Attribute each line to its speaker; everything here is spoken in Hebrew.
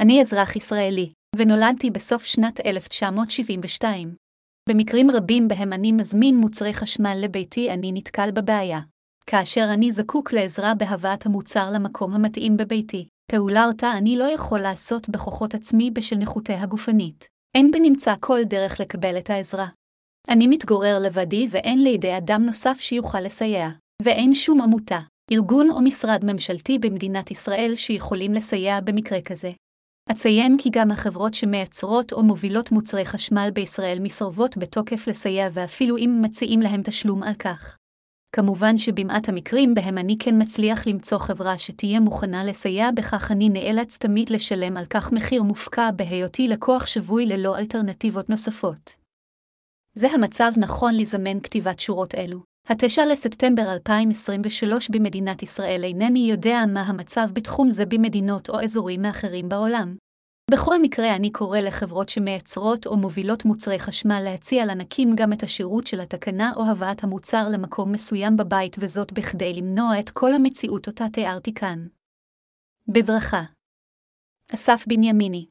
Speaker 1: אני אזרח ישראלי, ונולדתי בסוף שנת 1972. במקרים רבים בהם אני מזמין מוצרי חשמל לביתי אני נתקל בבעיה. כאשר אני זקוק לעזרה בהבאת המוצר למקום המתאים בביתי, פעולה אותה אני לא יכול לעשות בכוחות עצמי בשל נכותי הגופנית. אין בנמצא כל דרך לקבל את העזרה. אני מתגורר לבדי ואין לידי אדם נוסף שיוכל לסייע, ואין שום עמותה, ארגון או משרד ממשלתי במדינת ישראל שיכולים לסייע במקרה כזה. אציין כי גם החברות שמייצרות או מובילות מוצרי חשמל בישראל מסרבות בתוקף לסייע ואפילו אם מציעים להם תשלום על כך. כמובן שבמעט המקרים בהם אני כן מצליח למצוא חברה שתהיה מוכנה לסייע בכך אני נאלץ תמיד לשלם על כך מחיר מופקע בהיותי לקוח שבוי ללא אלטרנטיבות נוספות. זה המצב נכון לזמן כתיבת שורות אלו. התשע לספטמבר 2023 במדינת ישראל אינני יודע מה המצב בתחום זה במדינות או אזורים מאחרים בעולם. בכל מקרה אני קורא לחברות שמייצרות או מובילות מוצרי חשמל להציע לנקים גם את השירות של התקנה או הבאת המוצר למקום מסוים בבית וזאת בכדי למנוע את כל המציאות אותה תיארתי כאן. בברכה. אסף בנימיני